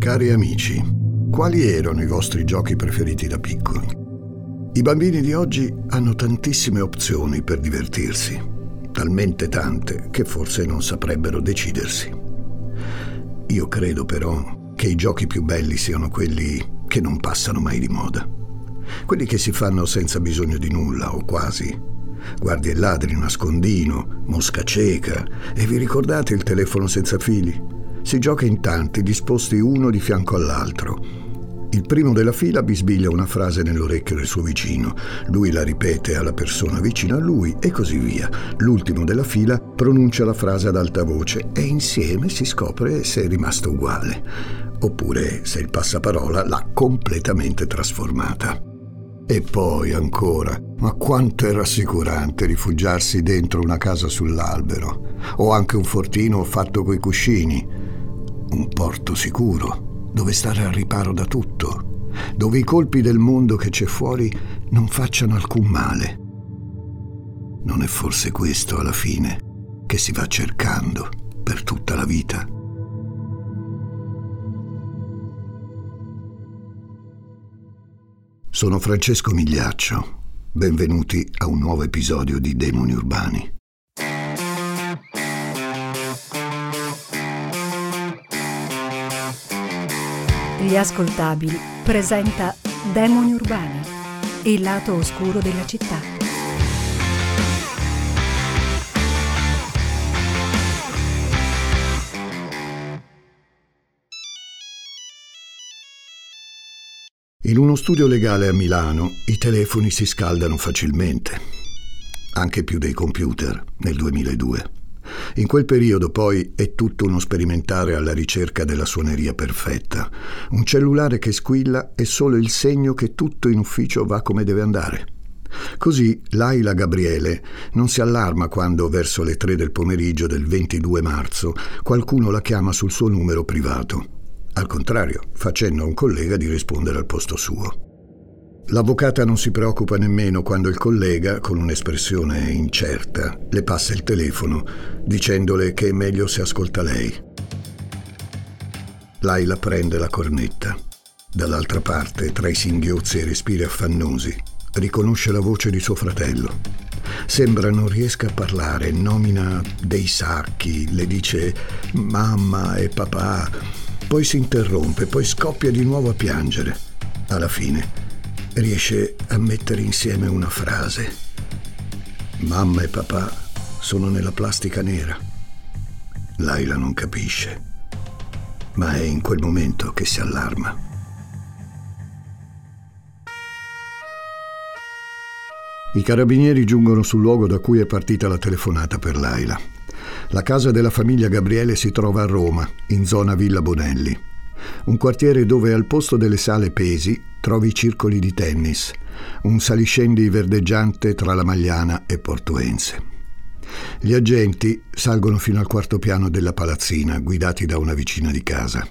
Cari amici, quali erano i vostri giochi preferiti da piccoli? I bambini di oggi hanno tantissime opzioni per divertirsi, talmente tante che forse non saprebbero decidersi. Io credo però che i giochi più belli siano quelli che non passano mai di moda, quelli che si fanno senza bisogno di nulla o quasi. Guardi e ladri, nascondino, mosca cieca e vi ricordate il telefono senza fili? Si gioca in tanti, disposti uno di fianco all'altro. Il primo della fila bisbiglia una frase nell'orecchio del suo vicino, lui la ripete alla persona vicina a lui e così via. L'ultimo della fila pronuncia la frase ad alta voce e insieme si scopre se è rimasto uguale, oppure se il passaparola l'ha completamente trasformata. E poi ancora, ma quanto è rassicurante rifugiarsi dentro una casa sull'albero, o anche un fortino fatto coi cuscini un porto sicuro, dove stare al riparo da tutto, dove i colpi del mondo che c'è fuori non facciano alcun male. Non è forse questo alla fine che si va cercando per tutta la vita? Sono Francesco Migliaccio. Benvenuti a un nuovo episodio di Demoni Urbani. Gli ascoltabili presenta Demoni Urbani, il lato oscuro della città. In uno studio legale a Milano i telefoni si scaldano facilmente, anche più dei computer nel 2002. In quel periodo poi è tutto uno sperimentare alla ricerca della suoneria perfetta. Un cellulare che squilla è solo il segno che tutto in ufficio va come deve andare. Così Laila Gabriele non si allarma quando, verso le tre del pomeriggio del 22 marzo, qualcuno la chiama sul suo numero privato. Al contrario, facendo a un collega di rispondere al posto suo. L'avvocata non si preoccupa nemmeno quando il collega, con un'espressione incerta, le passa il telefono dicendole che è meglio se ascolta lei. Laila prende la cornetta. Dall'altra parte, tra i singhiozzi e i respiri affannosi, riconosce la voce di suo fratello. Sembra non riesca a parlare, nomina dei sacchi, le dice mamma e papà, poi si interrompe, poi scoppia di nuovo a piangere. Alla fine riesce a mettere insieme una frase. Mamma e papà sono nella plastica nera. Laila non capisce, ma è in quel momento che si allarma. I carabinieri giungono sul luogo da cui è partita la telefonata per Laila. La casa della famiglia Gabriele si trova a Roma, in zona Villa Bonelli. Un quartiere dove al posto delle sale pesi trovi circoli di tennis, un saliscendi verdeggiante tra la Magliana e Portuense. Gli agenti salgono fino al quarto piano della palazzina, guidati da una vicina di casa.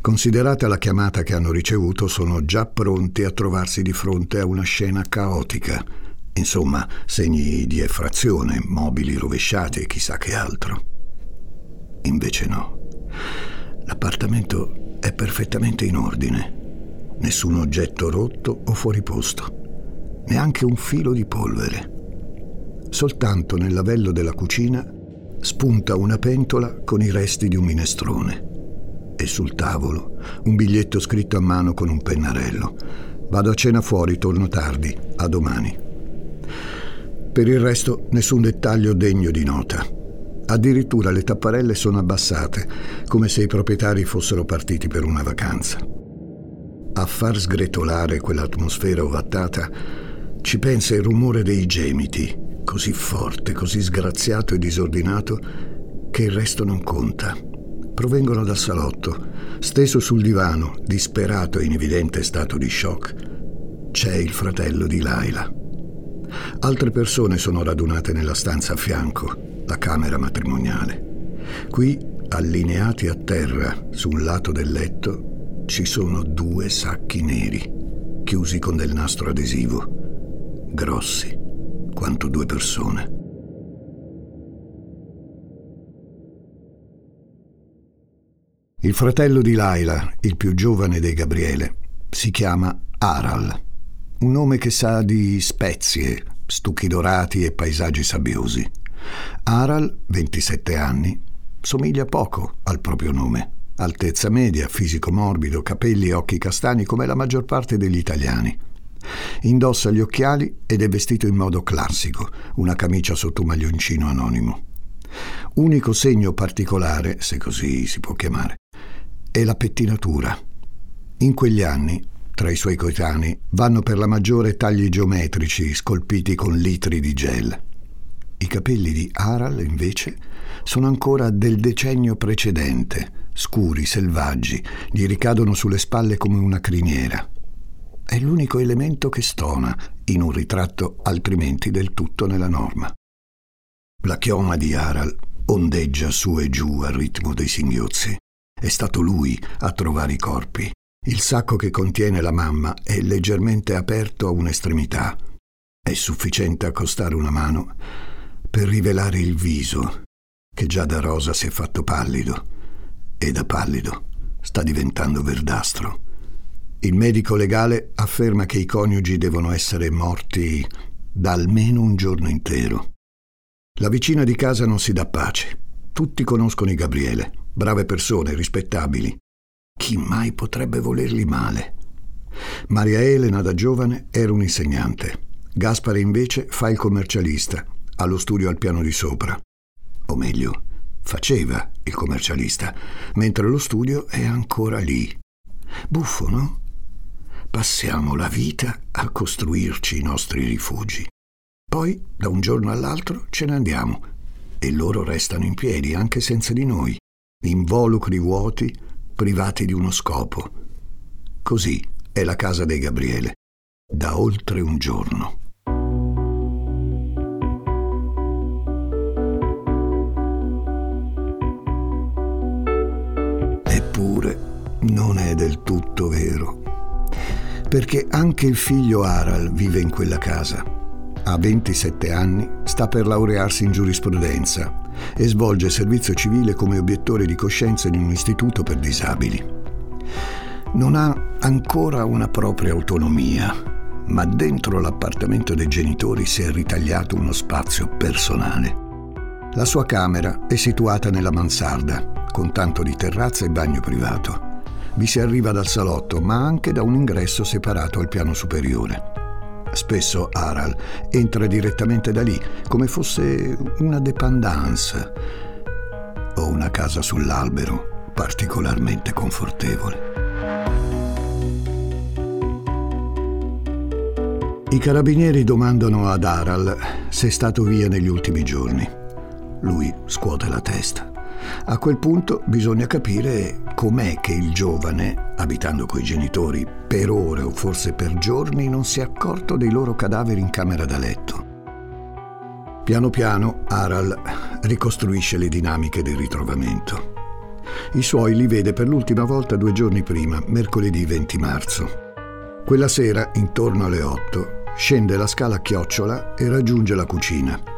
Considerata la chiamata che hanno ricevuto, sono già pronti a trovarsi di fronte a una scena caotica. Insomma, segni di effrazione, mobili rovesciati e chissà che altro. Invece no. L'appartamento è perfettamente in ordine nessun oggetto rotto o fuori posto, neanche un filo di polvere. Soltanto nel lavello della cucina spunta una pentola con i resti di un minestrone e sul tavolo un biglietto scritto a mano con un pennarello. Vado a cena fuori, torno tardi, a domani. Per il resto nessun dettaglio degno di nota. Addirittura le tapparelle sono abbassate, come se i proprietari fossero partiti per una vacanza a far sgretolare quell'atmosfera ovattata, ci pensa il rumore dei gemiti, così forte, così sgraziato e disordinato, che il resto non conta. Provengono dal salotto, steso sul divano, disperato e in evidente stato di shock. C'è il fratello di Laila. Altre persone sono radunate nella stanza a fianco, la camera matrimoniale. Qui, allineati a terra su un lato del letto, ci sono due sacchi neri, chiusi con del nastro adesivo, grossi quanto due persone. Il fratello di Laila, il più giovane dei Gabriele, si chiama Aral, un nome che sa di spezie, stucchi dorati e paesaggi sabbiosi. Aral, 27 anni, somiglia poco al proprio nome. Altezza media, fisico morbido, capelli e occhi castani come la maggior parte degli italiani. Indossa gli occhiali ed è vestito in modo classico, una camicia sotto un maglioncino anonimo. Unico segno particolare, se così si può chiamare, è la pettinatura. In quegli anni, tra i suoi coetanei, vanno per la maggiore tagli geometrici scolpiti con litri di gel. I capelli di Aral, invece, sono ancora del decennio precedente, scuri, selvaggi, gli ricadono sulle spalle come una criniera. È l'unico elemento che stona in un ritratto altrimenti del tutto nella norma. La chioma di Aral ondeggia su e giù al ritmo dei singhiozzi. È stato lui a trovare i corpi. Il sacco che contiene la mamma è leggermente aperto a un'estremità. È sufficiente accostare una mano per rivelare il viso, che già da rosa si è fatto pallido e da pallido sta diventando verdastro. Il medico legale afferma che i coniugi devono essere morti da almeno un giorno intero. La vicina di casa non si dà pace. Tutti conoscono i Gabriele, brave persone, rispettabili. Chi mai potrebbe volerli male? Maria Elena da giovane era un insegnante. Gaspare invece fa il commercialista, ha lo studio al piano di sopra. O meglio, faceva il commercialista, mentre lo studio è ancora lì. Buffo, no? Passiamo la vita a costruirci i nostri rifugi. Poi, da un giorno all'altro, ce ne andiamo e loro restano in piedi anche senza di noi, involucri vuoti, privati di uno scopo. Così è la casa dei Gabriele, da oltre un giorno. Perché anche il figlio Aral vive in quella casa ha 27 anni, sta per laurearsi in giurisprudenza e svolge servizio civile come obiettore di coscienza in un istituto per disabili. Non ha ancora una propria autonomia, ma dentro l'appartamento dei genitori si è ritagliato uno spazio personale. La sua camera è situata nella mansarda, con tanto di terrazza e bagno privato. Vi si arriva dal salotto, ma anche da un ingresso separato al piano superiore. Spesso Aral entra direttamente da lì, come fosse una dépendance o una casa sull'albero particolarmente confortevole. I carabinieri domandano ad Aral se è stato via negli ultimi giorni. Lui scuote la testa. A quel punto bisogna capire com'è che il giovane, abitando coi genitori per ore o forse per giorni, non si è accorto dei loro cadaveri in camera da letto. Piano piano Aral ricostruisce le dinamiche del ritrovamento. I suoi li vede per l'ultima volta due giorni prima, mercoledì 20 marzo. Quella sera, intorno alle 8, scende la scala a chiocciola e raggiunge la cucina.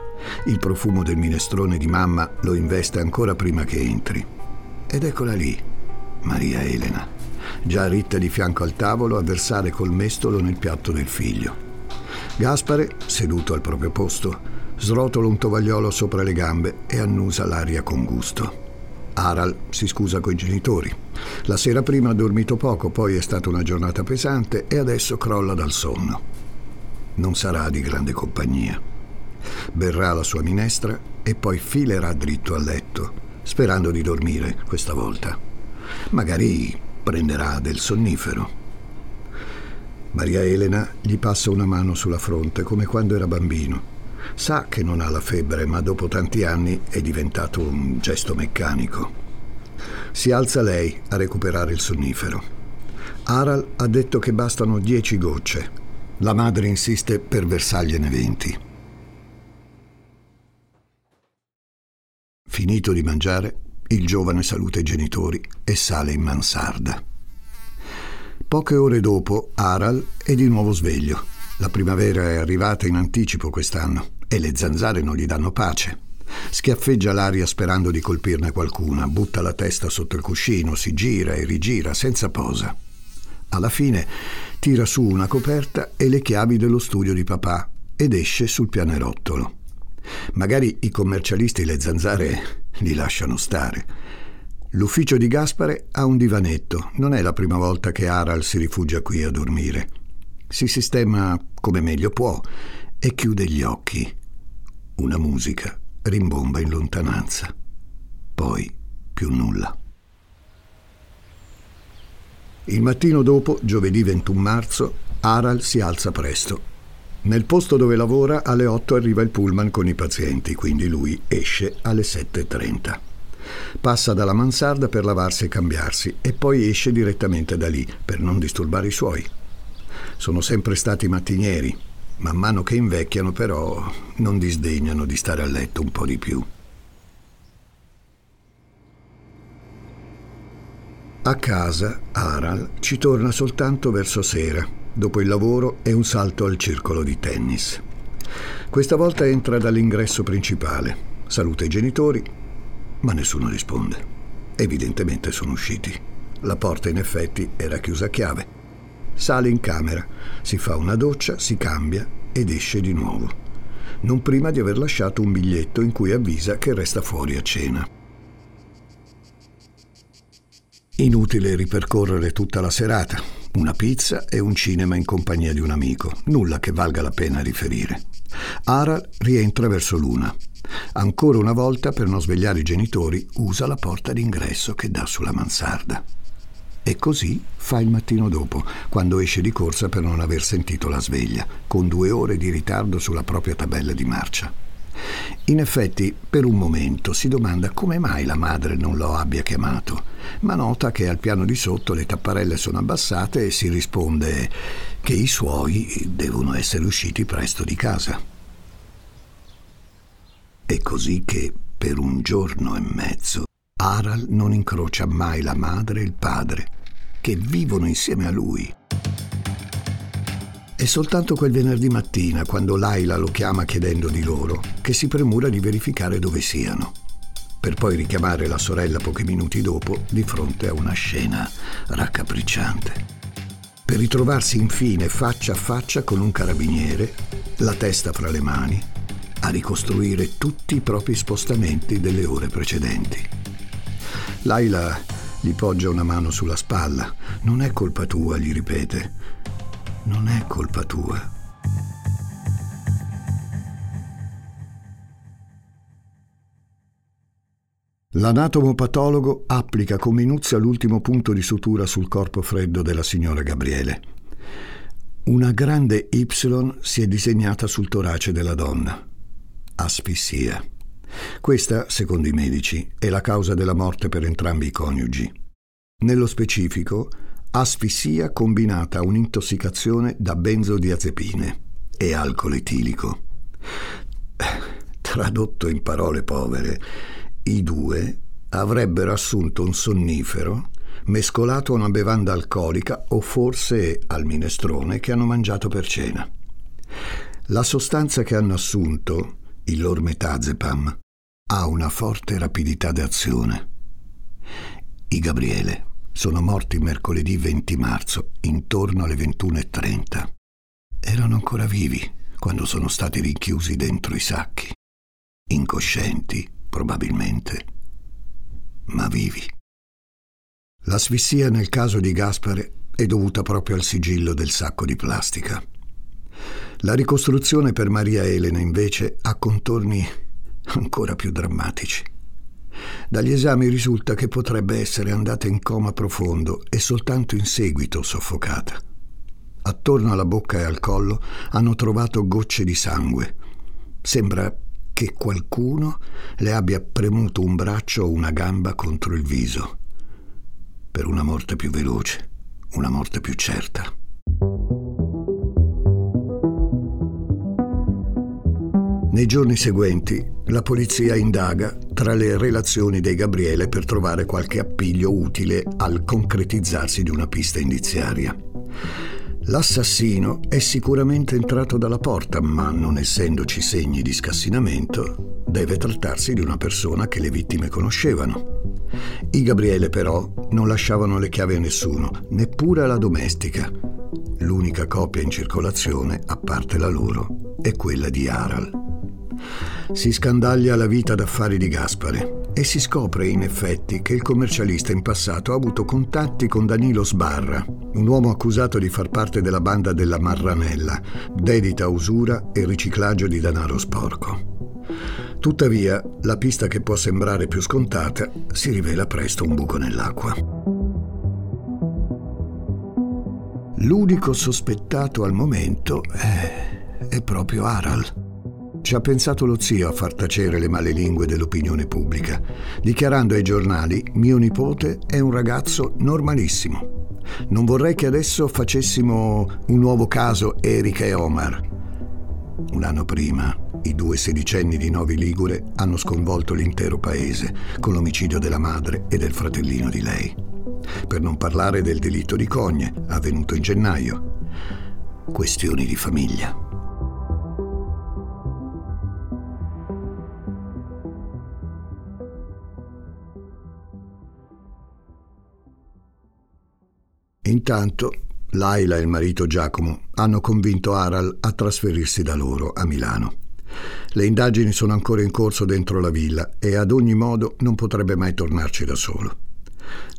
Il profumo del minestrone di mamma lo investe ancora prima che entri. Ed eccola lì, Maria Elena, già ritta di fianco al tavolo a versare col mestolo nel piatto del figlio. Gaspare, seduto al proprio posto, srotola un tovagliolo sopra le gambe e annusa l'aria con gusto. Aral si scusa coi genitori. La sera prima ha dormito poco, poi è stata una giornata pesante e adesso crolla dal sonno. Non sarà di grande compagnia berrà la sua minestra e poi filerà dritto a letto, sperando di dormire questa volta. Magari prenderà del sonnifero. Maria Elena gli passa una mano sulla fronte come quando era bambino. Sa che non ha la febbre, ma dopo tanti anni è diventato un gesto meccanico. Si alza lei a recuperare il sonnifero. Aral ha detto che bastano dieci gocce. La madre insiste per versargliene venti. Finito di mangiare, il giovane saluta i genitori e sale in mansarda. Poche ore dopo, Aral è di nuovo sveglio. La primavera è arrivata in anticipo quest'anno e le zanzare non gli danno pace. Schiaffeggia l'aria sperando di colpirne qualcuna, butta la testa sotto il cuscino, si gira e rigira senza posa. Alla fine tira su una coperta e le chiavi dello studio di papà ed esce sul pianerottolo. Magari i commercialisti le zanzare li lasciano stare. L'ufficio di Gaspare ha un divanetto, non è la prima volta che Aral si rifugia qui a dormire. Si sistema come meglio può e chiude gli occhi. Una musica rimbomba in lontananza. Poi più nulla. Il mattino dopo, giovedì 21 marzo, Aral si alza presto. Nel posto dove lavora alle 8 arriva il pullman con i pazienti, quindi lui esce alle 7.30. Passa dalla mansarda per lavarsi e cambiarsi e poi esce direttamente da lì per non disturbare i suoi. Sono sempre stati mattinieri, Man mano che invecchiano però non disdegnano di stare a letto un po' di più. A casa Aral ci torna soltanto verso sera, dopo il lavoro e un salto al circolo di tennis. Questa volta entra dall'ingresso principale, saluta i genitori, ma nessuno risponde. Evidentemente sono usciti. La porta in effetti era chiusa a chiave Sale in camera, si fa una doccia, si cambia ed esce di nuovo. Non prima di aver lasciato un biglietto in cui avvisa che resta fuori a cena. Inutile ripercorrere tutta la serata. Una pizza e un cinema in compagnia di un amico. Nulla che valga la pena riferire. Ara rientra verso l'una. Ancora una volta, per non svegliare i genitori, usa la porta d'ingresso che dà sulla mansarda. E così fa il mattino dopo, quando esce di corsa per non aver sentito la sveglia, con due ore di ritardo sulla propria tabella di marcia. In effetti, per un momento si domanda come mai la madre non lo abbia chiamato, ma nota che al piano di sotto le tapparelle sono abbassate e si risponde che i suoi devono essere usciti presto di casa. È così che, per un giorno e mezzo, Aral non incrocia mai la madre e il padre, che vivono insieme a lui. È soltanto quel venerdì mattina, quando Laila lo chiama chiedendo di loro, che si premura di verificare dove siano, per poi richiamare la sorella pochi minuti dopo di fronte a una scena raccapricciante. Per ritrovarsi infine faccia a faccia con un carabiniere, la testa fra le mani, a ricostruire tutti i propri spostamenti delle ore precedenti. Laila gli poggia una mano sulla spalla. Non è colpa tua, gli ripete. Non è colpa tua. L'anatomopatologo applica con minuzia l'ultimo punto di sutura sul corpo freddo della signora Gabriele. Una grande Y si è disegnata sul torace della donna. Asfissia. Questa, secondo i medici, è la causa della morte per entrambi i coniugi. Nello specifico, asfissia combinata a un'intossicazione da benzodiazepine e alcol etilico. Tradotto in parole povere, i due avrebbero assunto un sonnifero mescolato a una bevanda alcolica o forse al minestrone che hanno mangiato per cena. La sostanza che hanno assunto, il lormetazepam, ha una forte rapidità d'azione. I Gabriele sono morti mercoledì 20 marzo, intorno alle 21.30. Erano ancora vivi quando sono stati rinchiusi dentro i sacchi. Incoscienti, probabilmente, ma vivi. L'asfissia nel caso di Gaspare è dovuta proprio al sigillo del sacco di plastica. La ricostruzione per Maria Elena, invece, ha contorni ancora più drammatici. Dagli esami risulta che potrebbe essere andata in coma profondo e soltanto in seguito soffocata. Attorno alla bocca e al collo hanno trovato gocce di sangue. Sembra che qualcuno le abbia premuto un braccio o una gamba contro il viso. Per una morte più veloce, una morte più certa. Nei giorni seguenti la polizia indaga tra le relazioni dei Gabriele per trovare qualche appiglio utile al concretizzarsi di una pista indiziaria. L'assassino è sicuramente entrato dalla porta, ma non essendoci segni di scassinamento, deve trattarsi di una persona che le vittime conoscevano. I Gabriele però non lasciavano le chiavi a nessuno, neppure alla domestica. L'unica copia in circolazione, a parte la loro, è quella di Aral. Si scandaglia la vita d'affari di Gaspare e si scopre in effetti che il commercialista in passato ha avuto contatti con Danilo Sbarra, un uomo accusato di far parte della banda della Marranella, dedita a usura e riciclaggio di denaro sporco. Tuttavia, la pista che può sembrare più scontata si rivela presto un buco nell'acqua. L'unico sospettato al momento è, è proprio Aral. Ci ha pensato lo zio a far tacere le male lingue dell'opinione pubblica, dichiarando ai giornali mio nipote è un ragazzo normalissimo. Non vorrei che adesso facessimo un nuovo caso Erika e Omar. Un anno prima, i due sedicenni di Novi Ligure hanno sconvolto l'intero paese con l'omicidio della madre e del fratellino di lei. Per non parlare del delitto di Cogne, avvenuto in gennaio. Questioni di famiglia. Intanto Laila e il marito Giacomo hanno convinto Aral a trasferirsi da loro a Milano. Le indagini sono ancora in corso dentro la villa e ad ogni modo non potrebbe mai tornarci da solo.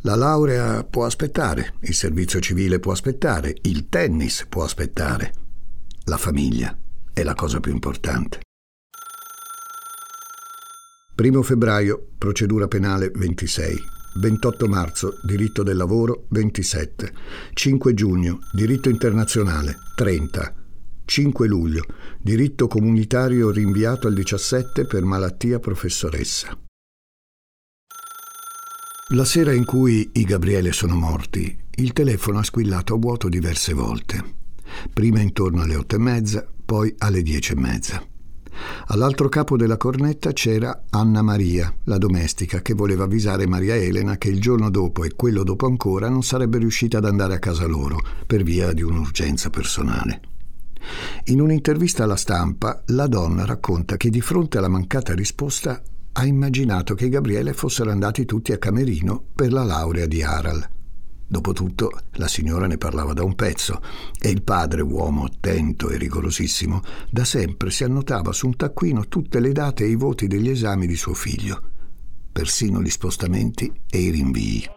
La laurea può aspettare, il servizio civile può aspettare, il tennis può aspettare. La famiglia è la cosa più importante. Primo febbraio, procedura penale 26. 28 marzo, diritto del lavoro 27, 5 giugno, diritto internazionale 30, 5 luglio, diritto comunitario rinviato al 17 per malattia professoressa. La sera in cui i Gabriele sono morti, il telefono ha squillato a vuoto diverse volte. Prima intorno alle otto e mezza, poi alle dieci e mezza. All'altro capo della cornetta c'era Anna Maria, la domestica, che voleva avvisare Maria Elena che il giorno dopo e quello dopo ancora non sarebbe riuscita ad andare a casa loro per via di un'urgenza personale. In un'intervista alla stampa, la donna racconta che di fronte alla mancata risposta ha immaginato che Gabriele fossero andati tutti a Camerino per la laurea di Aral. Dopotutto la signora ne parlava da un pezzo e il padre, uomo attento e rigorosissimo, da sempre si annotava su un taccuino tutte le date e i voti degli esami di suo figlio, persino gli spostamenti e i rinvii.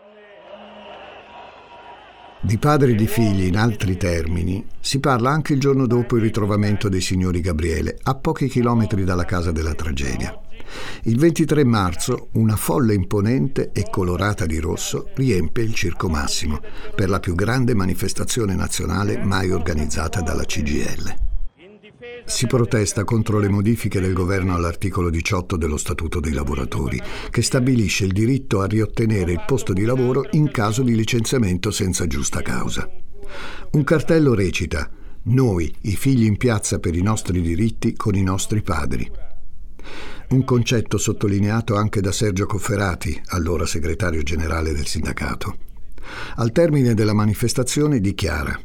Di padri e di figli, in altri termini, si parla anche il giorno dopo il ritrovamento dei signori Gabriele, a pochi chilometri dalla casa della tragedia. Il 23 marzo una folla imponente e colorata di rosso riempie il Circo Massimo per la più grande manifestazione nazionale mai organizzata dalla CGL. Si protesta contro le modifiche del governo all'articolo 18 dello Statuto dei lavoratori, che stabilisce il diritto a riottenere il posto di lavoro in caso di licenziamento senza giusta causa. Un cartello recita Noi, i figli in piazza per i nostri diritti con i nostri padri un concetto sottolineato anche da Sergio Cofferati, allora segretario generale del sindacato. Al termine della manifestazione dichiara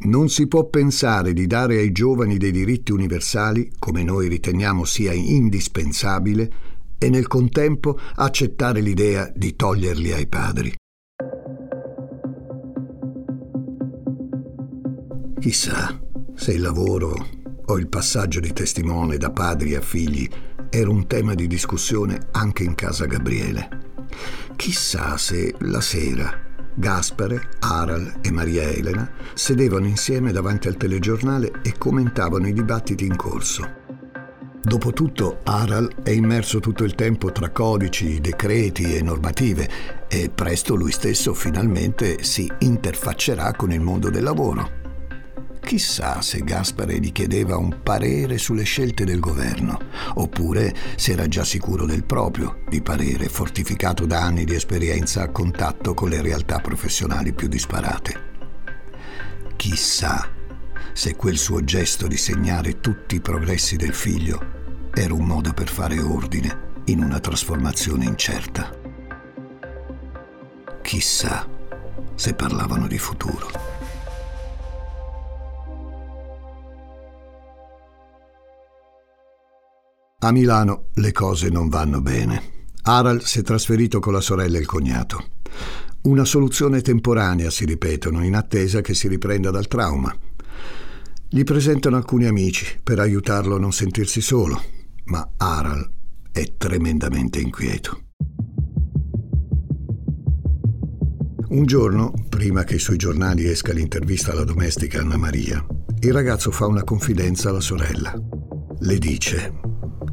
non si può pensare di dare ai giovani dei diritti universali, come noi riteniamo sia indispensabile, e nel contempo accettare l'idea di toglierli ai padri. Chissà se il lavoro o il passaggio di testimone da padri a figli era un tema di discussione anche in casa Gabriele. Chissà se la sera Gaspare, Aral e Maria Elena sedevano insieme davanti al telegiornale e commentavano i dibattiti in corso. Dopotutto Aral è immerso tutto il tempo tra codici, decreti e normative e presto lui stesso finalmente si interfaccerà con il mondo del lavoro. Chissà se Gaspare gli chiedeva un parere sulle scelte del governo, oppure se era già sicuro del proprio, di parere fortificato da anni di esperienza a contatto con le realtà professionali più disparate. Chissà se quel suo gesto di segnare tutti i progressi del figlio era un modo per fare ordine in una trasformazione incerta. Chissà se parlavano di futuro. A Milano le cose non vanno bene. Harald si è trasferito con la sorella e il cognato. Una soluzione temporanea, si ripetono, in attesa che si riprenda dal trauma. Gli presentano alcuni amici per aiutarlo a non sentirsi solo, ma Harald è tremendamente inquieto. Un giorno, prima che sui giornali esca l'intervista alla domestica Anna Maria, il ragazzo fa una confidenza alla sorella. Le dice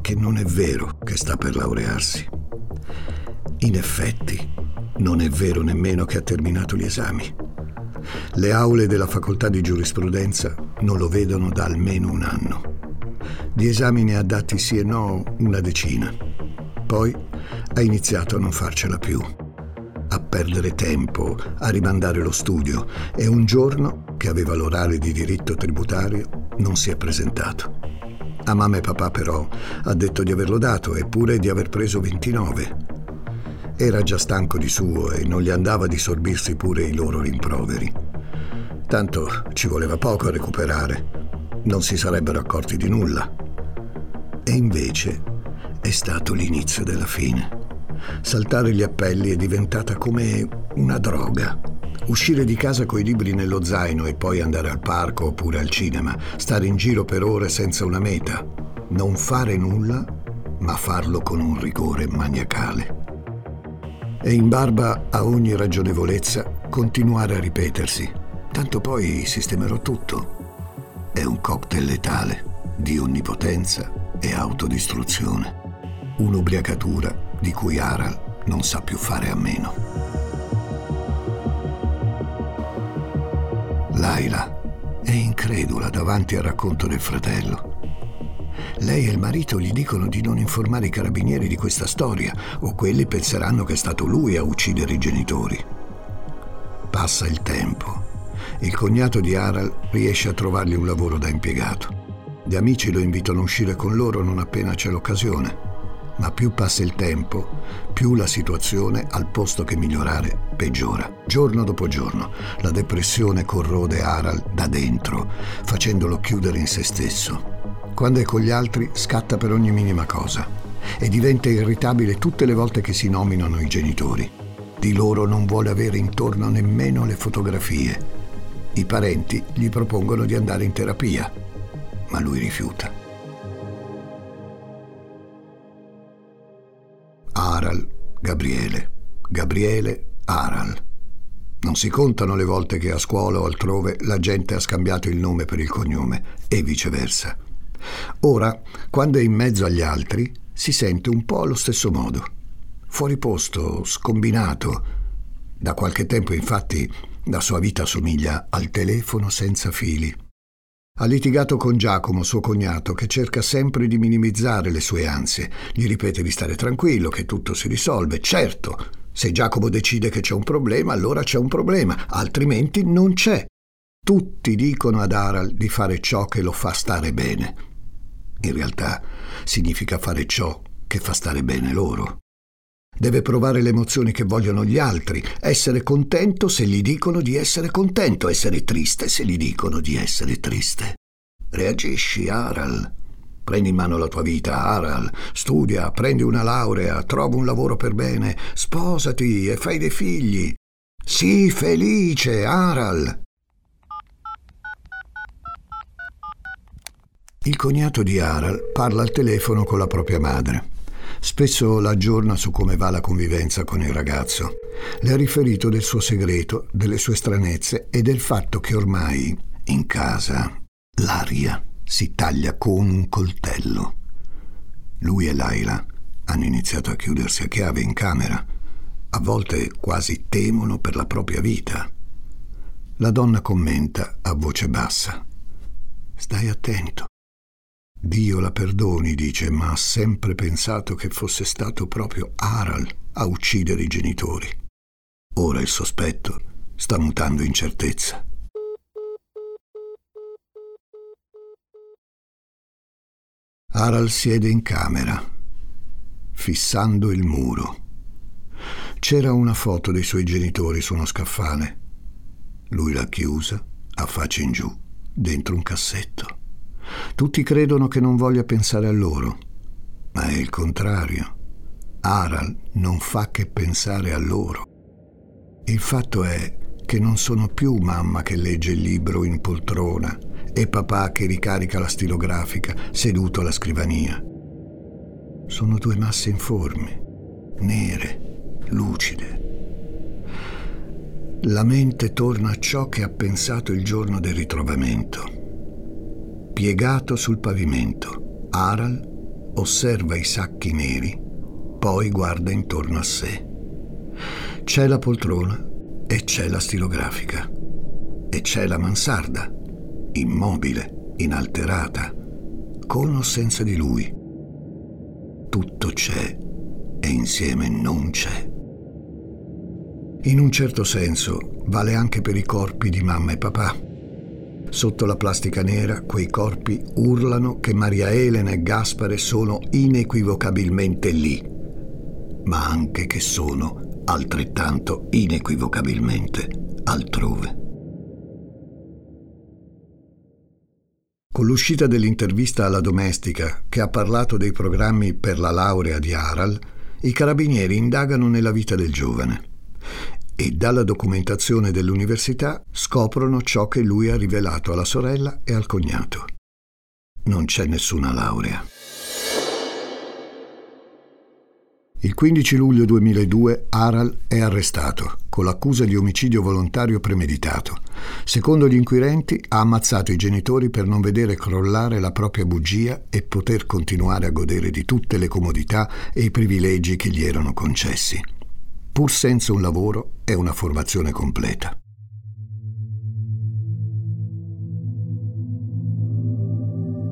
che non è vero che sta per laurearsi. In effetti, non è vero nemmeno che ha terminato gli esami. Le aule della facoltà di giurisprudenza non lo vedono da almeno un anno. Di esami ne ha dati sì e no una decina. Poi ha iniziato a non farcela più a perdere tempo, a rimandare lo studio e un giorno, che aveva l'orario di diritto tributario, non si è presentato. A mamma e papà però ha detto di averlo dato eppure di aver preso 29. Era già stanco di suo e non gli andava di sorbirsi pure i loro rimproveri. Tanto ci voleva poco a recuperare. Non si sarebbero accorti di nulla. E invece è stato l'inizio della fine. Saltare gli appelli è diventata come una droga. Uscire di casa coi libri nello zaino e poi andare al parco oppure al cinema, stare in giro per ore senza una meta, non fare nulla, ma farlo con un rigore maniacale. E in barba a ogni ragionevolezza continuare a ripetersi, tanto poi sistemerò tutto. È un cocktail letale di onnipotenza e autodistruzione. Un'ubriacatura di cui Harald non sa più fare a meno. Laila è incredula davanti al racconto del fratello. Lei e il marito gli dicono di non informare i carabinieri di questa storia o quelli penseranno che è stato lui a uccidere i genitori. Passa il tempo. Il cognato di Harald riesce a trovargli un lavoro da impiegato. Gli amici lo invitano a uscire con loro non appena c'è l'occasione ma più passa il tempo, più la situazione, al posto che migliorare, peggiora. Giorno dopo giorno, la depressione corrode Harald da dentro, facendolo chiudere in se stesso. Quando è con gli altri, scatta per ogni minima cosa e diventa irritabile tutte le volte che si nominano i genitori. Di loro non vuole avere intorno nemmeno le fotografie. I parenti gli propongono di andare in terapia, ma lui rifiuta. Aral, Gabriele, Gabriele, Aral. Non si contano le volte che a scuola o altrove la gente ha scambiato il nome per il cognome e viceversa. Ora, quando è in mezzo agli altri, si sente un po' allo stesso modo. Fuori posto, scombinato. Da qualche tempo, infatti, la sua vita somiglia al telefono senza fili. Ha litigato con Giacomo, suo cognato, che cerca sempre di minimizzare le sue ansie. Gli ripete di stare tranquillo, che tutto si risolve. Certo, se Giacomo decide che c'è un problema, allora c'è un problema, altrimenti non c'è. Tutti dicono ad Aral di fare ciò che lo fa stare bene. In realtà significa fare ciò che fa stare bene loro. Deve provare le emozioni che vogliono gli altri, essere contento se gli dicono di essere contento, essere triste se gli dicono di essere triste. Reagisci, Aral. Prendi in mano la tua vita, Aral. Studia, prendi una laurea, trova un lavoro per bene, sposati e fai dei figli. Sii felice, Aral. Il cognato di Aral parla al telefono con la propria madre. Spesso la aggiorna su come va la convivenza con il ragazzo. Le ha riferito del suo segreto, delle sue stranezze e del fatto che ormai, in casa, l'aria si taglia con un coltello. Lui e Laila hanno iniziato a chiudersi a chiave in camera. A volte quasi temono per la propria vita. La donna commenta a voce bassa. Stai attento. Dio la perdoni, dice, ma ha sempre pensato che fosse stato proprio Aral a uccidere i genitori. Ora il sospetto sta mutando in certezza. Aral siede in camera, fissando il muro. C'era una foto dei suoi genitori su uno scaffale. Lui l'ha chiusa, a faccia in giù, dentro un cassetto. Tutti credono che non voglia pensare a loro. ma è il contrario. Aral non fa che pensare a loro. Il fatto è che non sono più mamma che legge il libro in poltrona e papà che ricarica la stilografica seduto alla scrivania. Sono due masse informi, nere, lucide. La mente torna a ciò che ha pensato il giorno del ritrovamento. Piegato sul pavimento, Aral osserva i sacchi neri, poi guarda intorno a sé. C'è la poltrona e c'è la stilografica e c'è la mansarda immobile, inalterata, con o senza di lui. Tutto c'è e insieme non c'è. In un certo senso vale anche per i corpi di mamma e papà. Sotto la plastica nera quei corpi urlano che Maria Elena e Gaspare sono inequivocabilmente lì, ma anche che sono altrettanto inequivocabilmente altrove. Con l'uscita dell'intervista alla domestica, che ha parlato dei programmi per la laurea di Aral, i carabinieri indagano nella vita del giovane e dalla documentazione dell'università scoprono ciò che lui ha rivelato alla sorella e al cognato. Non c'è nessuna laurea. Il 15 luglio 2002 Aral è arrestato con l'accusa di omicidio volontario premeditato. Secondo gli inquirenti ha ammazzato i genitori per non vedere crollare la propria bugia e poter continuare a godere di tutte le comodità e i privilegi che gli erano concessi, pur senza un lavoro e una formazione completa.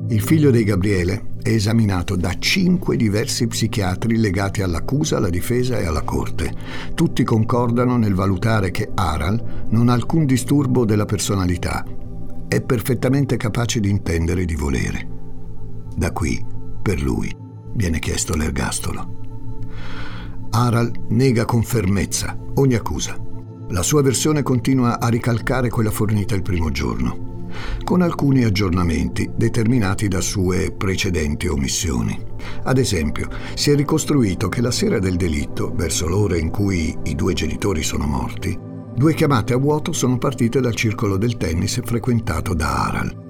Il figlio di Gabriele è esaminato da cinque diversi psichiatri legati all'accusa, alla difesa e alla corte. Tutti concordano nel valutare che Aral non ha alcun disturbo della personalità. È perfettamente capace di intendere e di volere. Da qui, per lui, viene chiesto l'ergastolo. Aral nega con fermezza ogni accusa. La sua versione continua a ricalcare quella fornita il primo giorno con alcuni aggiornamenti determinati da sue precedenti omissioni. Ad esempio, si è ricostruito che la sera del delitto, verso l'ora in cui i due genitori sono morti, due chiamate a vuoto sono partite dal circolo del tennis frequentato da Aral.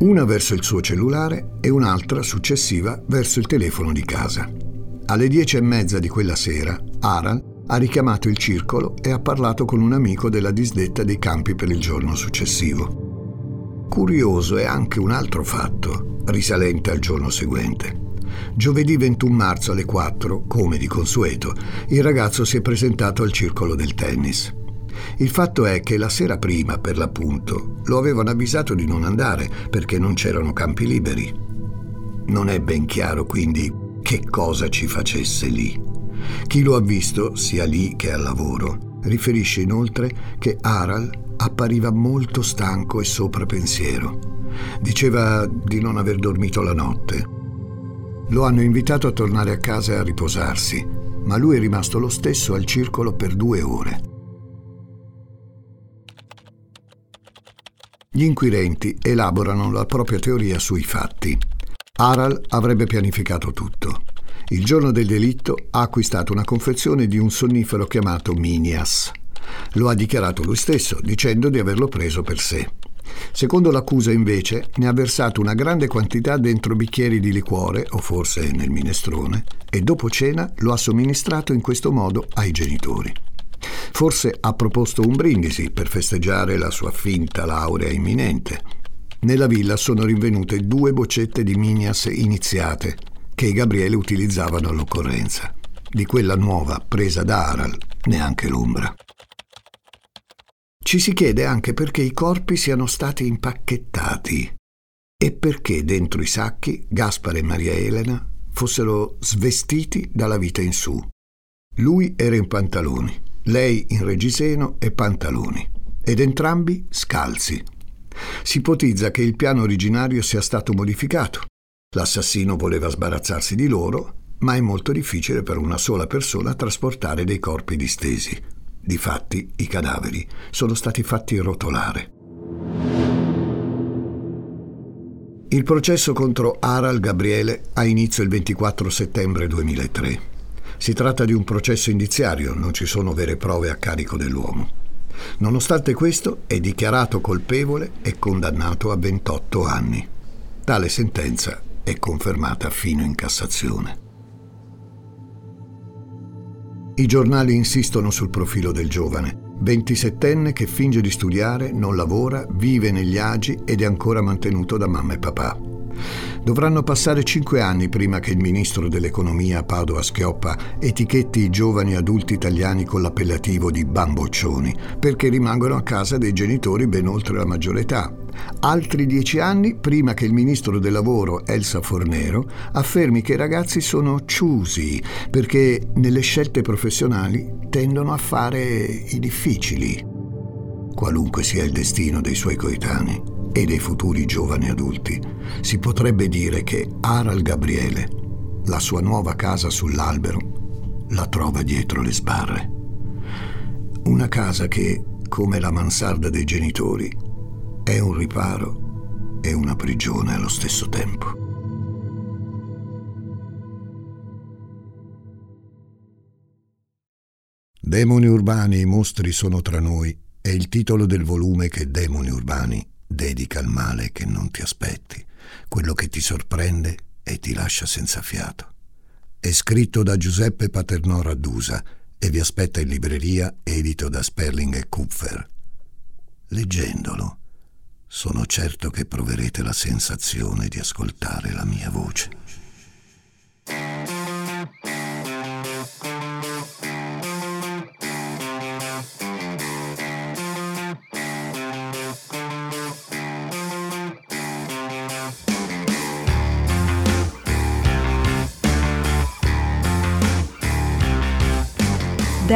Una verso il suo cellulare e un'altra successiva verso il telefono di casa. Alle dieci e mezza di quella sera, Aral ha richiamato il circolo e ha parlato con un amico della disdetta dei campi per il giorno successivo. Curioso è anche un altro fatto, risalente al giorno seguente. Giovedì 21 marzo alle 4, come di consueto, il ragazzo si è presentato al circolo del tennis. Il fatto è che la sera prima, per l'appunto, lo avevano avvisato di non andare perché non c'erano campi liberi. Non è ben chiaro quindi che cosa ci facesse lì. Chi lo ha visto, sia lì che al lavoro, riferisce inoltre che Aral appariva molto stanco e sopra pensiero. Diceva di non aver dormito la notte. Lo hanno invitato a tornare a casa e a riposarsi, ma lui è rimasto lo stesso al circolo per due ore. Gli inquirenti elaborano la propria teoria sui fatti. Aral avrebbe pianificato tutto. Il giorno del delitto ha acquistato una confezione di un sonnifero chiamato Minias, lo ha dichiarato lui stesso, dicendo di averlo preso per sé. Secondo l'accusa, invece, ne ha versato una grande quantità dentro bicchieri di liquore, o forse nel minestrone, e dopo cena lo ha somministrato in questo modo ai genitori. Forse ha proposto un brindisi per festeggiare la sua finta laurea imminente. Nella villa sono rinvenute due boccette di minias iniziate, che Gabriele utilizzavano all'occorrenza. Di quella nuova, presa da Aral, neanche l'ombra. Ci si chiede anche perché i corpi siano stati impacchettati e perché dentro i sacchi Gaspare e Maria Elena fossero svestiti dalla vita in su. Lui era in pantaloni, lei in reggiseno e pantaloni, ed entrambi scalzi. Si ipotizza che il piano originario sia stato modificato. L'assassino voleva sbarazzarsi di loro, ma è molto difficile per una sola persona trasportare dei corpi distesi. Difatti, i cadaveri sono stati fatti rotolare. Il processo contro Aral Gabriele ha inizio il 24 settembre 2003. Si tratta di un processo indiziario, non ci sono vere prove a carico dell'uomo. Nonostante questo è dichiarato colpevole e condannato a 28 anni. Tale sentenza è confermata fino in Cassazione. I giornali insistono sul profilo del giovane, 27enne che finge di studiare, non lavora, vive negli agi ed è ancora mantenuto da mamma e papà. Dovranno passare cinque anni prima che il ministro dell'economia Padova Schioppa etichetti i giovani adulti italiani con l'appellativo di bamboccioni, perché rimangono a casa dei genitori ben oltre la maggiore età. Altri dieci anni prima che il ministro del lavoro Elsa Fornero affermi che i ragazzi sono ciusi perché nelle scelte professionali tendono a fare i difficili, qualunque sia il destino dei suoi coetanei e dei futuri giovani adulti, si potrebbe dire che Aral Gabriele, la sua nuova casa sull'albero, la trova dietro le sbarre. Una casa che, come la mansarda dei genitori, è un riparo e una prigione allo stesso tempo. Demoni urbani e mostri sono tra noi è il titolo del volume che Demoni urbani dedica al male che non ti aspetti, quello che ti sorprende e ti lascia senza fiato. È scritto da Giuseppe Paternò Raddusa e vi aspetta in libreria edito da Sperling e Kupfer. Leggendolo, sono certo che proverete la sensazione di ascoltare la mia voce.